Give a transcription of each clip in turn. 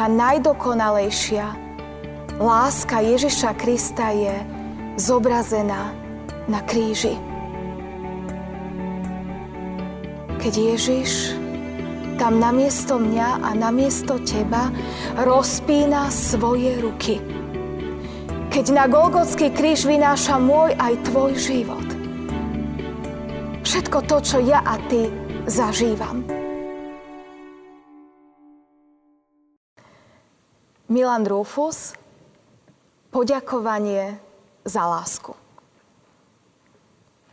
tá najdokonalejšia láska Ježiša Krista je zobrazená na kríži. Keď Ježiš tam namiesto mňa a namiesto teba rozpína svoje ruky. Keď na Golgotský kríž vynáša môj aj tvoj život. Všetko to, čo ja a ty zažívam. Milan Rufus, poďakovanie za lásku.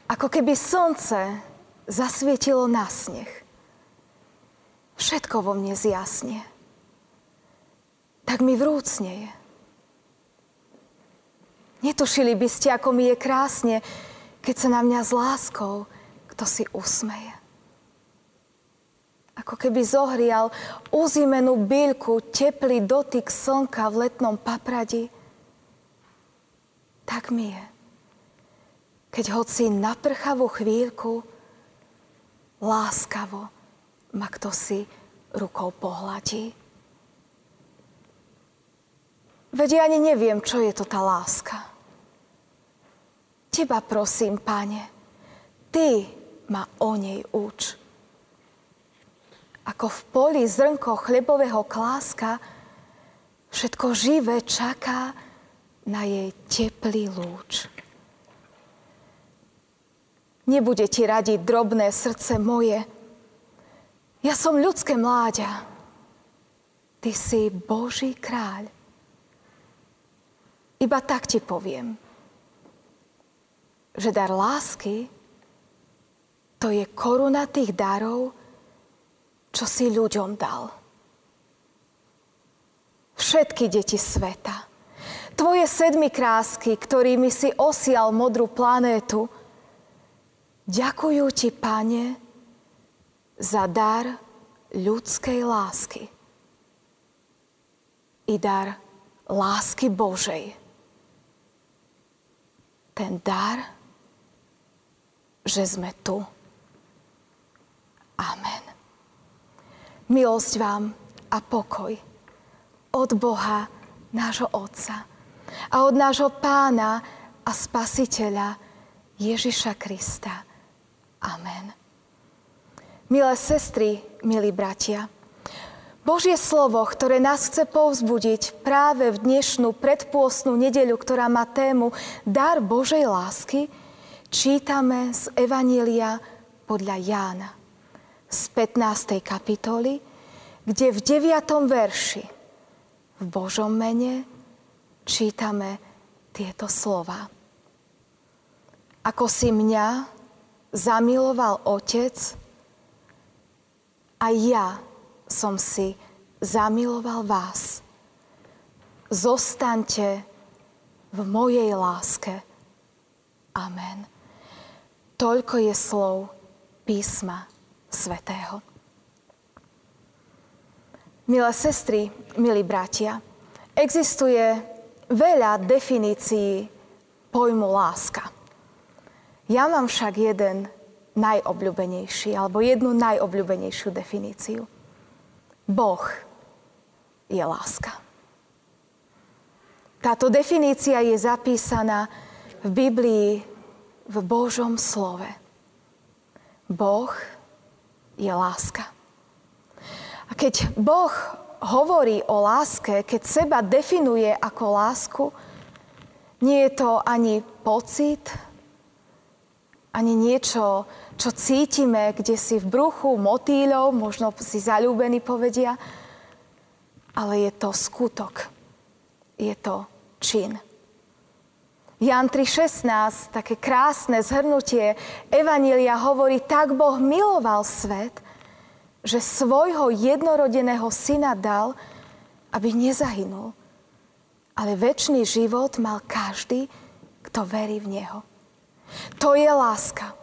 Ako keby slnce zasvietilo na sneh všetko vo mne zjasne. Tak mi vrúcne je. Netušili by ste, ako mi je krásne, keď sa na mňa s láskou kto si usmeje. Ako keby zohrial uzimenú bylku, teplý dotyk slnka v letnom papradi. Tak mi je. Keď hoci na prchavú chvíľku láskavo ma kto si rukou pohľadí. Veď ja ani neviem, čo je to tá láska. Teba prosím, pane, ty ma o nej uč. Ako v poli zrnko chlebového kláska, všetko živé čaká na jej teplý lúč. Nebude ti radiť drobné srdce moje, ja som ľudské mláďa. Ty si Boží kráľ. Iba tak ti poviem, že dar lásky to je koruna tých darov, čo si ľuďom dal. Všetky deti sveta, tvoje sedmi krásky, ktorými si osial modrú planétu, ďakujú ti, Pane, za dar ľudskej lásky i dar lásky Božej. Ten dar, že sme tu. Amen. Milosť vám a pokoj od Boha, nášho Otca a od nášho Pána a Spasiteľa Ježiša Krista. Amen. Milé sestry, milí bratia, Božie slovo, ktoré nás chce povzbudiť práve v dnešnú predpôstnú nedeľu, ktorá má tému Dar Božej lásky, čítame z Evanielia podľa Jána z 15. kapitoly, kde v 9. verši v Božom mene čítame tieto slova. Ako si mňa zamiloval Otec, a ja som si zamiloval vás. Zostaňte v mojej láske. Amen. Toľko je slov písma svätého. Milé sestry, milí bratia, existuje veľa definícií pojmu láska. Ja mám však jeden najobľúbenejší, alebo jednu najobľúbenejšiu definíciu. Boh je láska. Táto definícia je zapísaná v Biblii v Božom slove. Boh je láska. A keď Boh hovorí o láske, keď seba definuje ako lásku, nie je to ani pocit, ani niečo, čo cítime, kde si v bruchu motýľov, možno si zalúbení povedia, ale je to skutok. Je to čin. Jan 3.16, také krásne zhrnutie Evanília hovorí, tak Boh miloval svet, že svojho jednorodeného syna dal, aby nezahynul, ale väčší život mal každý, kto verí v Neho. To je láska.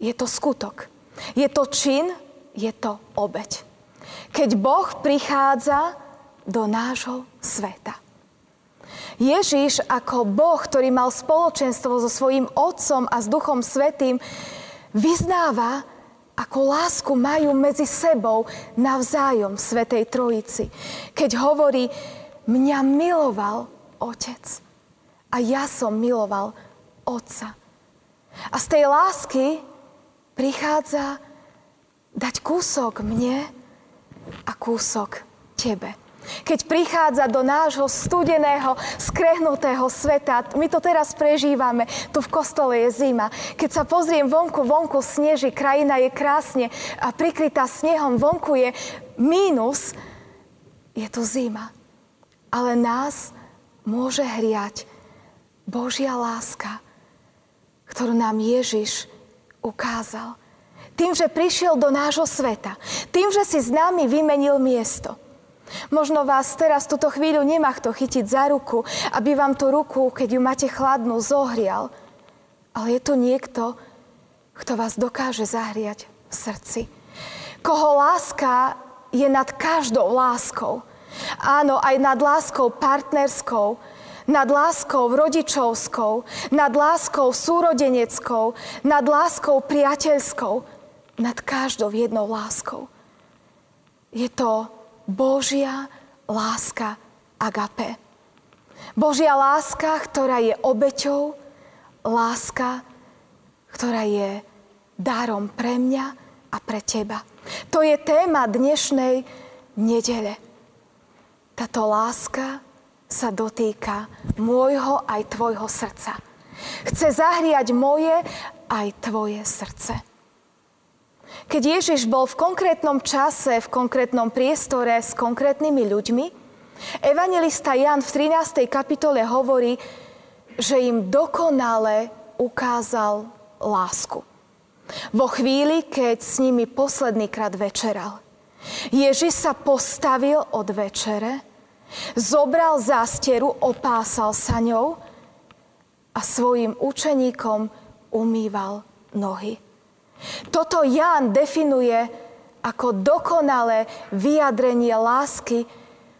Je to skutok. Je to čin, je to obeď. Keď Boh prichádza do nášho sveta. Ježiš ako Boh, ktorý mal spoločenstvo so svojím Otcom a s Duchom Svetým, vyznáva Ako lásku majú medzi sebou navzájom Svetej Trojici. Keď hovorí, mňa miloval Otec a ja som miloval Otca. A z tej lásky prichádza dať kúsok mne a kúsok tebe. Keď prichádza do nášho studeného, skrehnutého sveta, my to teraz prežívame, tu v kostole je zima. Keď sa pozriem vonku, vonku sneží, krajina je krásne a prikrytá snehom, vonku je mínus, je tu zima. Ale nás môže hriať Božia láska, ktorú nám Ježiš ukázal. Tým, že prišiel do nášho sveta. Tým, že si s nami vymenil miesto. Možno vás teraz túto chvíľu nemá kto chytiť za ruku, aby vám tú ruku, keď ju máte chladnú, zohrial. Ale je tu niekto, kto vás dokáže zahriať v srdci. Koho láska je nad každou láskou. Áno, aj nad láskou partnerskou, nad láskou rodičovskou, nad láskou súrodeneckou, nad láskou priateľskou nad každou jednou láskou. Je to Božia láska agape. Božia láska, ktorá je obeťou, láska, ktorá je dárom pre mňa a pre teba. To je téma dnešnej nedele. Táto láska sa dotýka môjho aj tvojho srdca. Chce zahriať moje aj tvoje srdce. Keď Ježiš bol v konkrétnom čase, v konkrétnom priestore s konkrétnymi ľuďmi, evangelista Jan v 13. kapitole hovorí, že im dokonale ukázal lásku. Vo chvíli, keď s nimi posledný krát večeral. Ježiš sa postavil od večere, zobral zásteru, opásal sa ňou a svojim učeníkom umýval nohy. Toto Ján definuje ako dokonalé vyjadrenie lásky,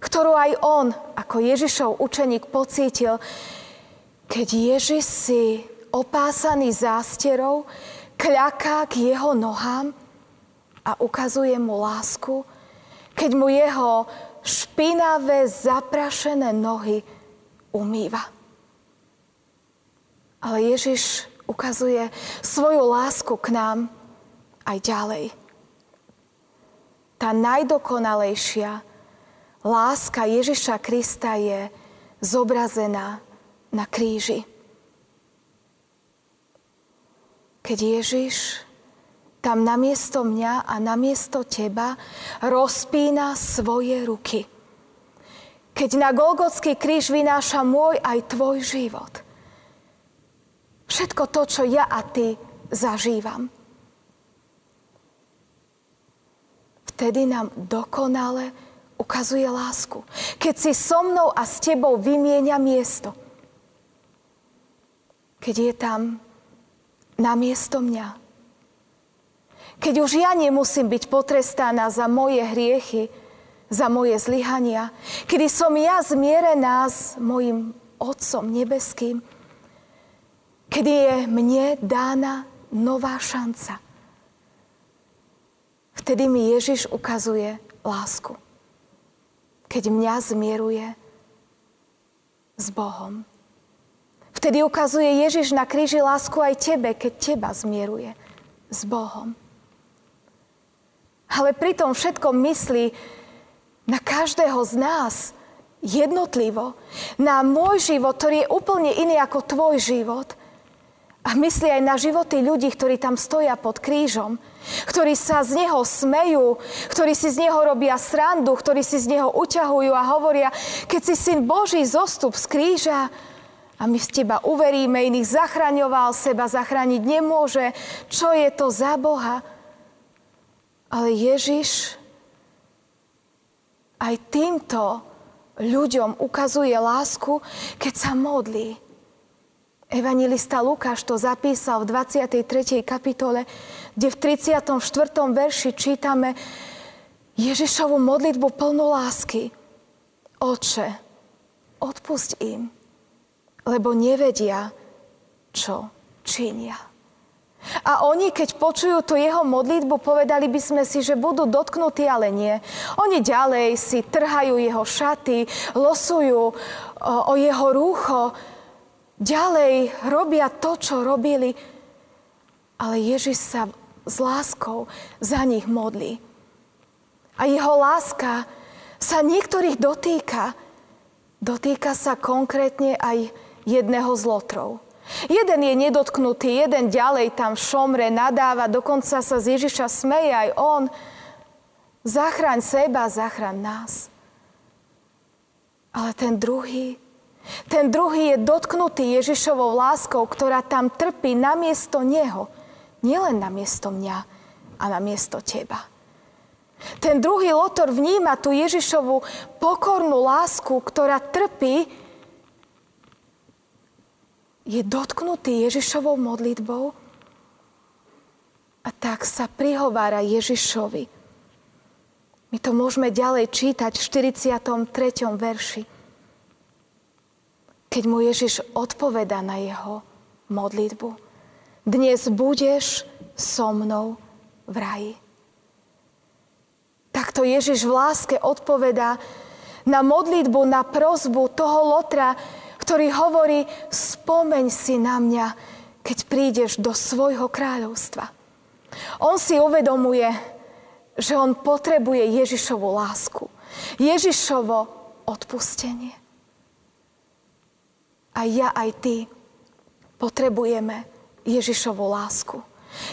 ktorú aj on, ako Ježišov učeník, pocítil, keď Ježiš si opásaný zásterou kľaká k jeho nohám a ukazuje mu lásku, keď mu jeho špinavé, zaprašené nohy umýva. Ale Ježiš ukazuje svoju lásku k nám aj ďalej. Tá najdokonalejšia láska Ježiša Krista je zobrazená na kríži. Keď Ježiš tam namiesto mňa a namiesto teba rozpína svoje ruky. Keď na Golgotský kríž vynáša môj aj tvoj život – Všetko to, čo ja a ty zažívam. Vtedy nám dokonale ukazuje lásku. Keď si so mnou a s tebou vymienia miesto. Keď je tam na miesto mňa. Keď už ja nemusím byť potrestaná za moje hriechy, za moje zlyhania. Kedy som ja zmierená s mojim Otcom nebeským, kedy je mne dána nová šanca. Vtedy mi Ježiš ukazuje lásku. Keď mňa zmieruje s Bohom. Vtedy ukazuje Ježiš na kríži lásku aj tebe, keď teba zmieruje s Bohom. Ale pri tom všetkom myslí na každého z nás jednotlivo, na môj život, ktorý je úplne iný ako tvoj život. A myslí aj na životy ľudí, ktorí tam stoja pod krížom, ktorí sa z neho smejú, ktorí si z neho robia srandu, ktorí si z neho uťahujú a hovoria, keď si syn Boží zostup z kríža a my z teba uveríme, iných zachraňoval, seba zachrániť nemôže. Čo je to za Boha? Ale Ježiš aj týmto ľuďom ukazuje lásku, keď sa modlí Evangelista Lukáš to zapísal v 23. kapitole, kde v 34. verši čítame Ježišovu modlitbu plnú lásky. Oče, odpusť im, lebo nevedia, čo činia. A oni, keď počujú tú jeho modlitbu, povedali by sme si, že budú dotknutí, ale nie. Oni ďalej si trhajú jeho šaty, losujú o jeho rúcho, ďalej robia to, čo robili. Ale Ježiš sa s láskou za nich modlí. A jeho láska sa niektorých dotýka. Dotýka sa konkrétne aj jedného z lotrov. Jeden je nedotknutý, jeden ďalej tam šomre, nadáva, dokonca sa z Ježiša smeje aj on. Zachraň seba, zachraň nás. Ale ten druhý, ten druhý je dotknutý Ježišovou láskou, ktorá tam trpí namiesto neho. Nielen namiesto mňa a namiesto teba. Ten druhý lotor vníma tú Ježišovú pokornú lásku, ktorá trpí je dotknutý Ježišovou modlitbou a tak sa prihovára Ježišovi. My to môžeme ďalej čítať v 43. verši. Keď mu Ježiš odpoveda na jeho modlitbu. Dnes budeš so mnou v raji. Takto Ježiš v láske odpoveda na modlitbu, na prozbu toho Lotra, ktorý hovorí, spomeň si na mňa, keď prídeš do svojho kráľovstva. On si uvedomuje, že on potrebuje Ježišovu lásku, Ježišovo odpustenie. A ja aj ty potrebujeme Ježišovu lásku,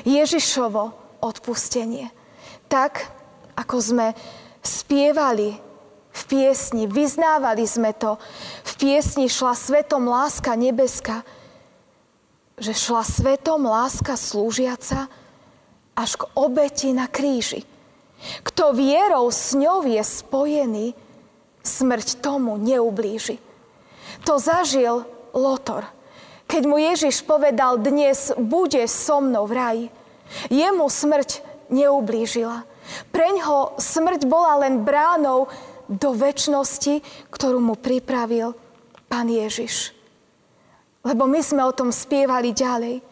Ježišovo odpustenie. Tak, ako sme spievali v piesni, vyznávali sme to. V piesni šla svetom láska nebeska, že šla svetom láska slúžiaca až k obeti na kríži. Kto vierou s ňou je spojený, smrť tomu neublíži. To zažil Lotor, keď mu Ježiš povedal, dnes bude so mnou v raji. Jemu smrť neublížila. Preňho smrť bola len bránou do väčšnosti, ktorú mu pripravil Pán Ježiš. Lebo my sme o tom spievali ďalej.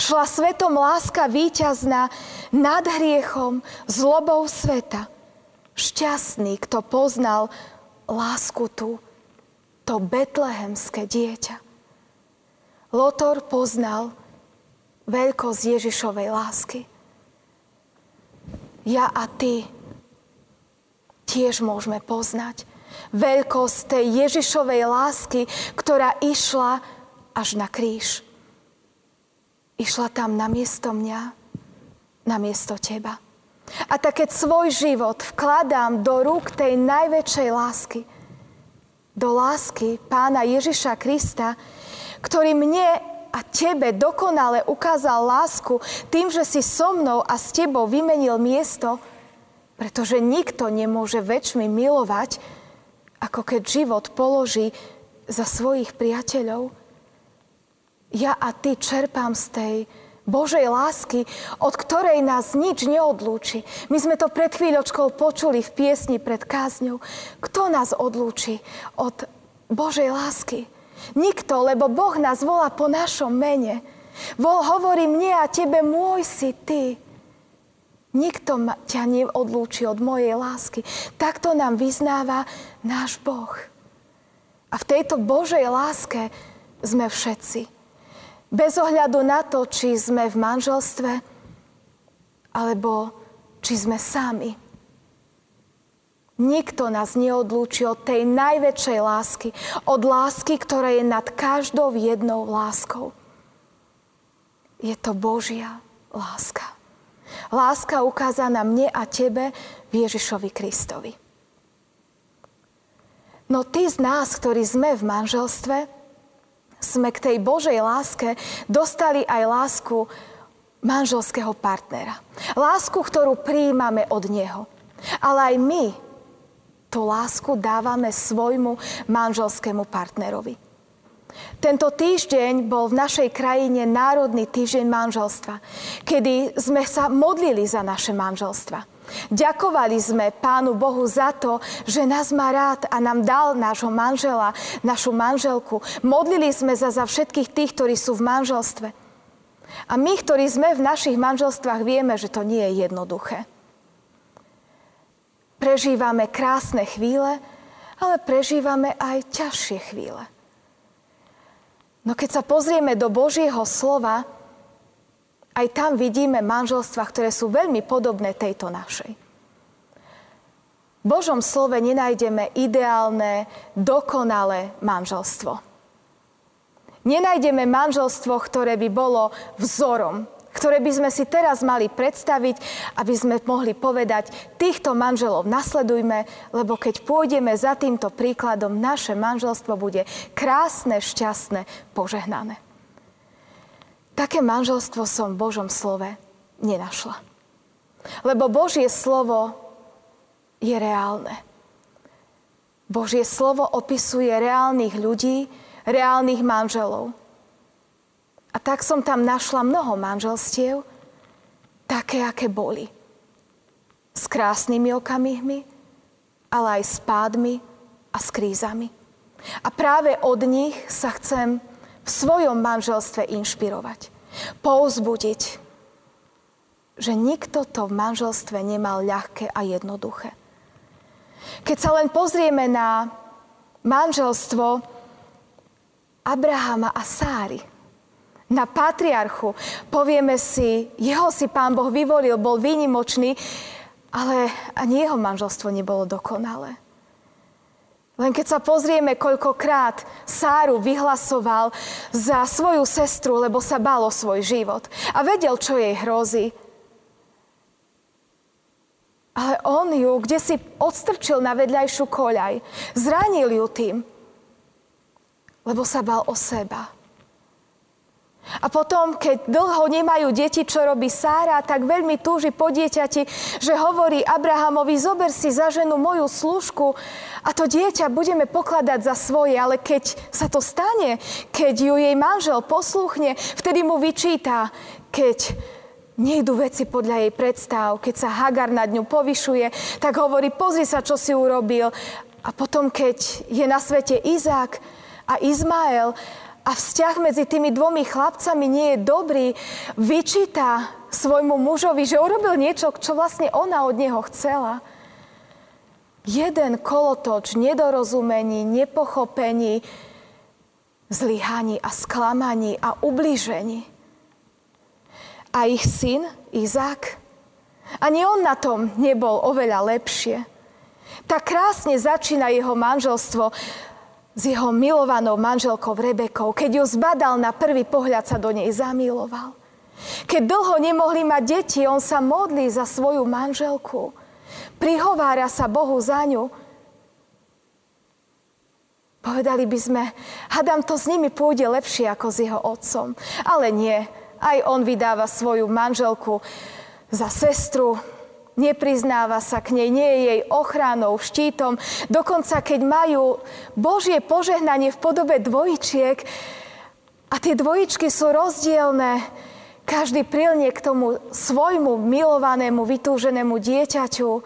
Šla svetom láska víťazná nad hriechom, zlobou sveta. Šťastný, kto poznal lásku tu, to betlehemské dieťa. Lotor poznal veľkosť Ježišovej lásky. Ja a ty tiež môžeme poznať veľkosť tej Ježišovej lásky, ktorá išla až na kríž. Išla tam na miesto mňa, na miesto teba. A tak keď svoj život vkladám do rúk tej najväčšej lásky, do lásky pána Ježiša Krista, ktorý mne a tebe dokonale ukázal lásku tým, že si so mnou a s tebou vymenil miesto, pretože nikto nemôže väčšmi milovať, ako keď život položí za svojich priateľov. Ja a ty čerpám z tej Božej lásky, od ktorej nás nič neodlúči. My sme to pred chvíľočkou počuli v piesni pred kázňou. Kto nás odlúči od Božej lásky? Nikto, lebo Boh nás volá po našom mene. Vol hovorí mne a tebe, môj si ty. Nikto ťa neodlúči od mojej lásky. Takto nám vyznáva náš Boh. A v tejto Božej láske sme všetci. Bez ohľadu na to, či sme v manželstve, alebo či sme sami. Nikto nás neodlúči od tej najväčšej lásky, od lásky, ktorá je nad každou jednou láskou. Je to Božia láska. Láska ukázaná mne a tebe v Ježišovi Kristovi. No tí z nás, ktorí sme v manželstve, sme k tej Božej láske dostali aj lásku manželského partnera. Lásku, ktorú prijímame od Neho. Ale aj my tú lásku dávame svojmu manželskému partnerovi. Tento týždeň bol v našej krajine Národný týždeň manželstva, kedy sme sa modlili za naše manželstva. Ďakovali sme Pánu Bohu za to, že nás má rád a nám dal nášho manžela, našu manželku. Modlili sme sa za všetkých tých, ktorí sú v manželstve. A my, ktorí sme v našich manželstvách, vieme, že to nie je jednoduché. Prežívame krásne chvíle, ale prežívame aj ťažšie chvíle. No keď sa pozrieme do Božieho slova, aj tam vidíme manželstva, ktoré sú veľmi podobné tejto našej. V Božom slove nenájdeme ideálne, dokonalé manželstvo. Nenájdeme manželstvo, ktoré by bolo vzorom, ktoré by sme si teraz mali predstaviť, aby sme mohli povedať, týchto manželov nasledujme, lebo keď pôjdeme za týmto príkladom, naše manželstvo bude krásne, šťastné, požehnané. Také manželstvo som v Božom slove nenašla. Lebo Božie slovo je reálne. Božie slovo opisuje reálnych ľudí, reálnych manželov. A tak som tam našla mnoho manželstiev, také, aké boli. S krásnymi okamihmi, ale aj s pádmi a s krízami. A práve od nich sa chcem v svojom manželstve inšpirovať. Pouzbudiť, že nikto to v manželstve nemal ľahké a jednoduché. Keď sa len pozrieme na manželstvo Abrahama a Sáry, na patriarchu. Povieme si, jeho si pán Boh vyvolil, bol výnimočný, ale ani jeho manželstvo nebolo dokonalé. Len keď sa pozrieme, koľkokrát Sáru vyhlasoval za svoju sestru, lebo sa bálo svoj život a vedel, čo jej hrozí. Ale on ju, kde si odstrčil na vedľajšiu koľaj, zranil ju tým, lebo sa bál o seba. A potom, keď dlho nemajú deti, čo robí Sára, tak veľmi túži po dieťati, že hovorí Abrahamovi, zober si za ženu moju služku a to dieťa budeme pokladať za svoje, ale keď sa to stane, keď ju jej manžel posluchne, vtedy mu vyčíta, keď nejdu veci podľa jej predstav, keď sa Hagar nad ňu povyšuje, tak hovorí, pozri sa, čo si urobil. A potom, keď je na svete Izák a Izmael, a vzťah medzi tými dvomi chlapcami nie je dobrý, vyčíta svojmu mužovi, že urobil niečo, čo vlastne ona od neho chcela. Jeden kolotoč nedorozumení, nepochopení, zlyhaní a sklamaní a ublížení. A ich syn, Izák, ani on na tom nebol oveľa lepšie. Tak krásne začína jeho manželstvo s jeho milovanou manželkou Rebekou. Keď ju zbadal na prvý pohľad, sa do nej zamiloval. Keď dlho nemohli mať deti, on sa modlí za svoju manželku. Prihovára sa Bohu za ňu. Povedali by sme, hadám to s nimi pôjde lepšie ako s jeho otcom. Ale nie, aj on vydáva svoju manželku za sestru, nepriznáva sa k nej, nie je jej ochranou, štítom. Dokonca keď majú Božie požehnanie v podobe dvojčiek a tie dvojičky sú rozdielne, každý prilnie k tomu svojmu milovanému, vytúženému dieťaťu.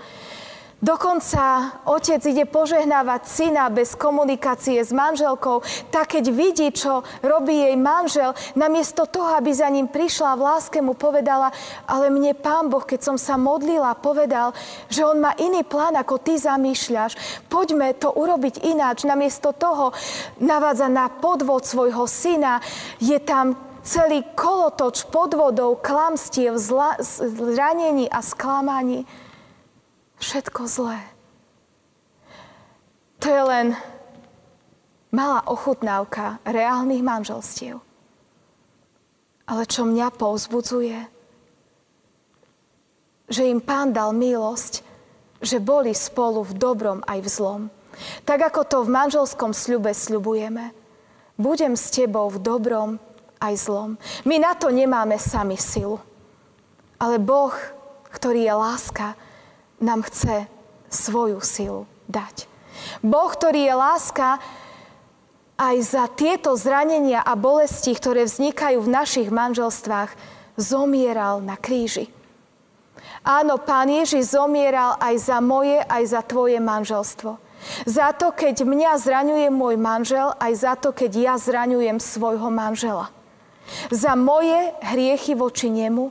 Dokonca otec ide požehnávať syna bez komunikácie s manželkou, tak keď vidí, čo robí jej manžel, namiesto toho, aby za ním prišla v láske, mu povedala, ale mne pán Boh, keď som sa modlila, povedal, že on má iný plán, ako ty zamýšľaš. Poďme to urobiť ináč. Namiesto toho navádza na podvod svojho syna. Je tam celý kolotoč podvodov, klamstiev, zla, zranení a sklamaní všetko zlé. To je len malá ochutnávka reálnych manželstiev. Ale čo mňa povzbudzuje, že im pán dal milosť, že boli spolu v dobrom aj v zlom. Tak ako to v manželskom sľube sľubujeme. Budem s tebou v dobrom aj zlom. My na to nemáme sami silu. Ale Boh, ktorý je láska, nám chce svoju silu dať. Boh, ktorý je láska, aj za tieto zranenia a bolesti, ktoré vznikajú v našich manželstvách, zomieral na kríži. Áno, Pán Ježiš zomieral aj za moje, aj za tvoje manželstvo. Za to, keď mňa zraňuje môj manžel, aj za to, keď ja zraňujem svojho manžela. Za moje hriechy voči nemu,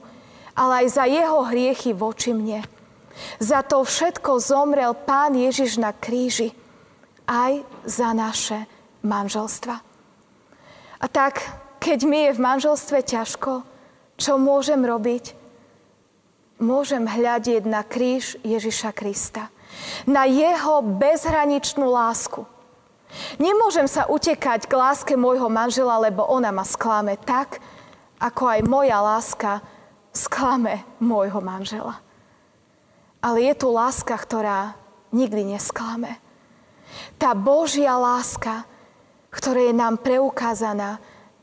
ale aj za jeho hriechy voči mne. Za to všetko zomrel Pán Ježiš na kríži, aj za naše manželstva. A tak, keď mi je v manželstve ťažko, čo môžem robiť? Môžem hľadiť na kríž Ježiša Krista. Na jeho bezhraničnú lásku. Nemôžem sa utekať k láske môjho manžela, lebo ona ma sklame tak, ako aj moja láska sklame môjho manžela. Ale je tu láska, ktorá nikdy nesklame. Tá Božia láska, ktorá je nám preukázaná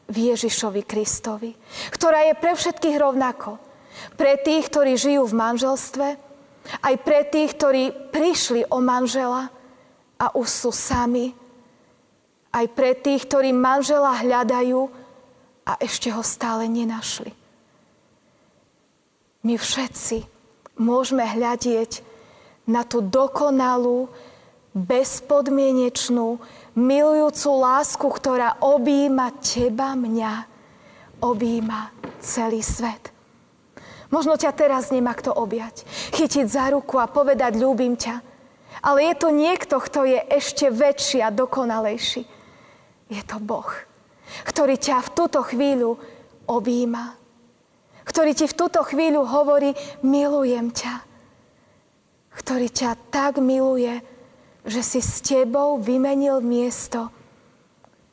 v Ježišovi Kristovi, ktorá je pre všetkých rovnako. Pre tých, ktorí žijú v manželstve, aj pre tých, ktorí prišli o manžela a už sú sami, aj pre tých, ktorí manžela hľadajú a ešte ho stále nenašli. My všetci môžeme hľadieť na tú dokonalú, bezpodmienečnú, milujúcu lásku, ktorá objíma teba, mňa, objíma celý svet. Možno ťa teraz nemá kto objať, chytiť za ruku a povedať ľúbim ťa. Ale je tu niekto, kto je ešte väčší a dokonalejší. Je to Boh, ktorý ťa v túto chvíľu objíma. Ktorý ti v túto chvíľu hovorí, milujem ťa. Ktorý ťa tak miluje, že si s tebou vymenil miesto,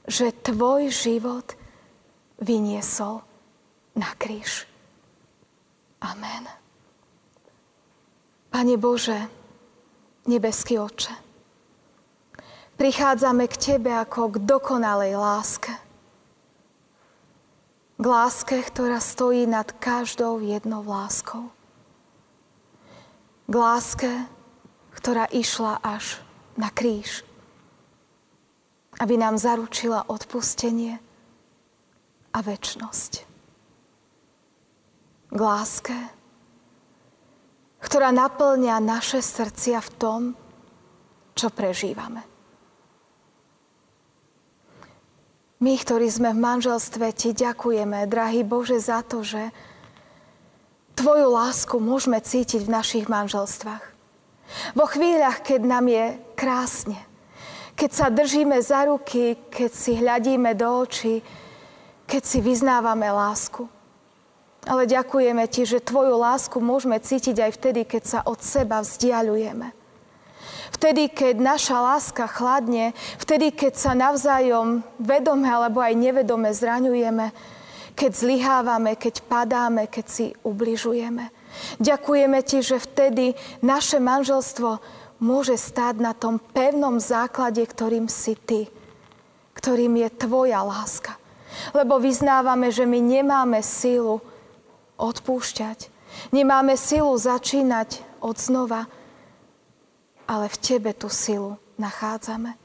že tvoj život vyniesol na kríž. Amen. Pane Bože, nebeský oče, prichádzame k Tebe ako k dokonalej láske. K láske, ktorá stojí nad každou jednou láskou. K láske, ktorá išla až na kríž, aby nám zaručila odpustenie a väčnosť. K láske, ktorá naplňa naše srdcia v tom, čo prežívame. My, ktorí sme v manželstve, ti ďakujeme, drahý Bože, za to, že Tvoju lásku môžeme cítiť v našich manželstvách. Vo chvíľach, keď nám je krásne, keď sa držíme za ruky, keď si hľadíme do očí, keď si vyznávame lásku. Ale ďakujeme Ti, že Tvoju lásku môžeme cítiť aj vtedy, keď sa od seba vzdialujeme. Vtedy, keď naša láska chladne, vtedy, keď sa navzájom vedome alebo aj nevedome zraňujeme, keď zlyhávame, keď padáme, keď si ubližujeme. Ďakujeme Ti, že vtedy naše manželstvo môže stáť na tom pevnom základe, ktorým si Ty, ktorým je Tvoja láska. Lebo vyznávame, že my nemáme sílu odpúšťať, nemáme sílu začínať od znova, ale v Tebe tú silu nachádzame.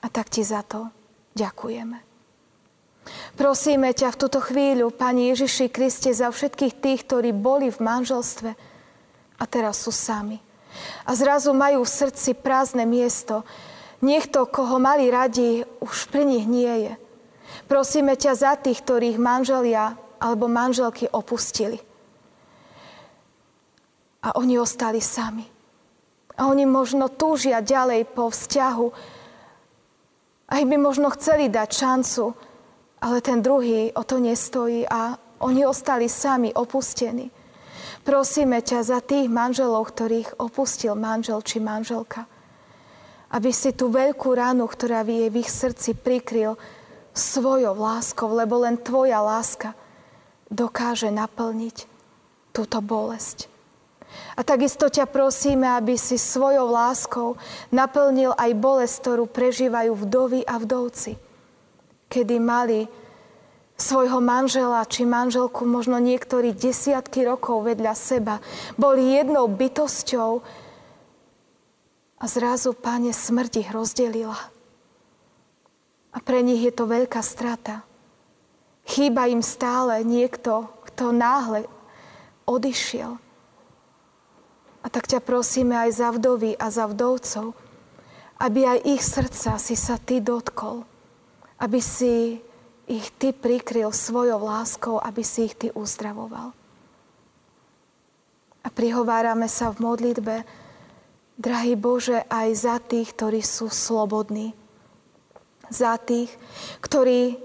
A tak Ti za to ďakujeme. Prosíme ťa v túto chvíľu, Pani Ježiši Kriste, za všetkých tých, ktorí boli v manželstve a teraz sú sami. A zrazu majú v srdci prázdne miesto. Niekto, koho mali radi, už pri nich nie je. Prosíme ťa za tých, ktorých manželia alebo manželky opustili. A oni ostali sami. A oni možno túžia ďalej po vzťahu. Aj by možno chceli dať šancu, ale ten druhý o to nestojí a oni ostali sami, opustení. Prosíme ťa za tých manželov, ktorých opustil manžel či manželka. Aby si tú veľkú ránu, ktorá je v ich srdci, prikryl svojou láskou, lebo len tvoja láska dokáže naplniť túto bolesť. A takisto ťa prosíme, aby si svojou láskou naplnil aj bolesť, ktorú prežívajú vdovy a vdovci kedy mali svojho manžela či manželku možno niektorí desiatky rokov vedľa seba. Boli jednou bytosťou a zrazu, Pane, smrť ich rozdelila. A pre nich je to veľká strata. Chýba im stále niekto, kto náhle odišiel. A tak ťa prosíme aj za vdovy a za vdovcov, aby aj ich srdca si sa Ty dotkol aby si ich Ty prikryl svojou láskou, aby si ich Ty uzdravoval. A prihovárame sa v modlitbe, drahý Bože, aj za tých, ktorí sú slobodní. Za tých, ktorí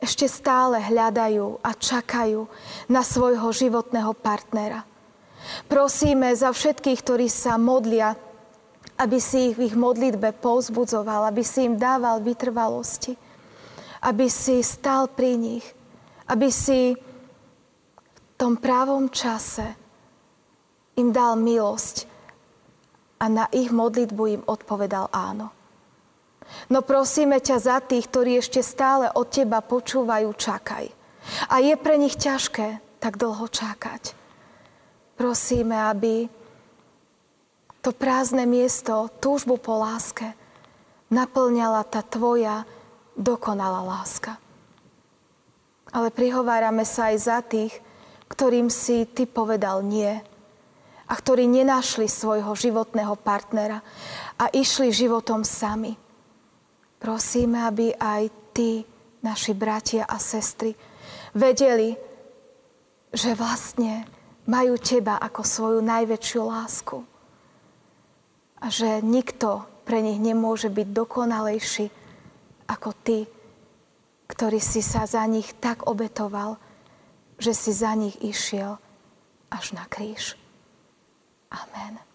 ešte stále hľadajú a čakajú na svojho životného partnera. Prosíme za všetkých, ktorí sa modlia, aby si ich v ich modlitbe povzbudzoval, aby si im dával vytrvalosti, aby si stal pri nich, aby si v tom právom čase im dal milosť a na ich modlitbu im odpovedal áno. No prosíme ťa za tých, ktorí ešte stále od teba počúvajú, čakaj. A je pre nich ťažké tak dlho čakať. Prosíme, aby to prázdne miesto, túžbu po láske, naplňala tá tvoja dokonalá láska. Ale prihovárame sa aj za tých, ktorým si ty povedal nie a ktorí nenašli svojho životného partnera a išli životom sami. Prosíme, aby aj tí, naši bratia a sestry, vedeli, že vlastne majú teba ako svoju najväčšiu lásku. A že nikto pre nich nemôže byť dokonalejší ako ty, ktorý si sa za nich tak obetoval, že si za nich išiel až na kríž. Amen.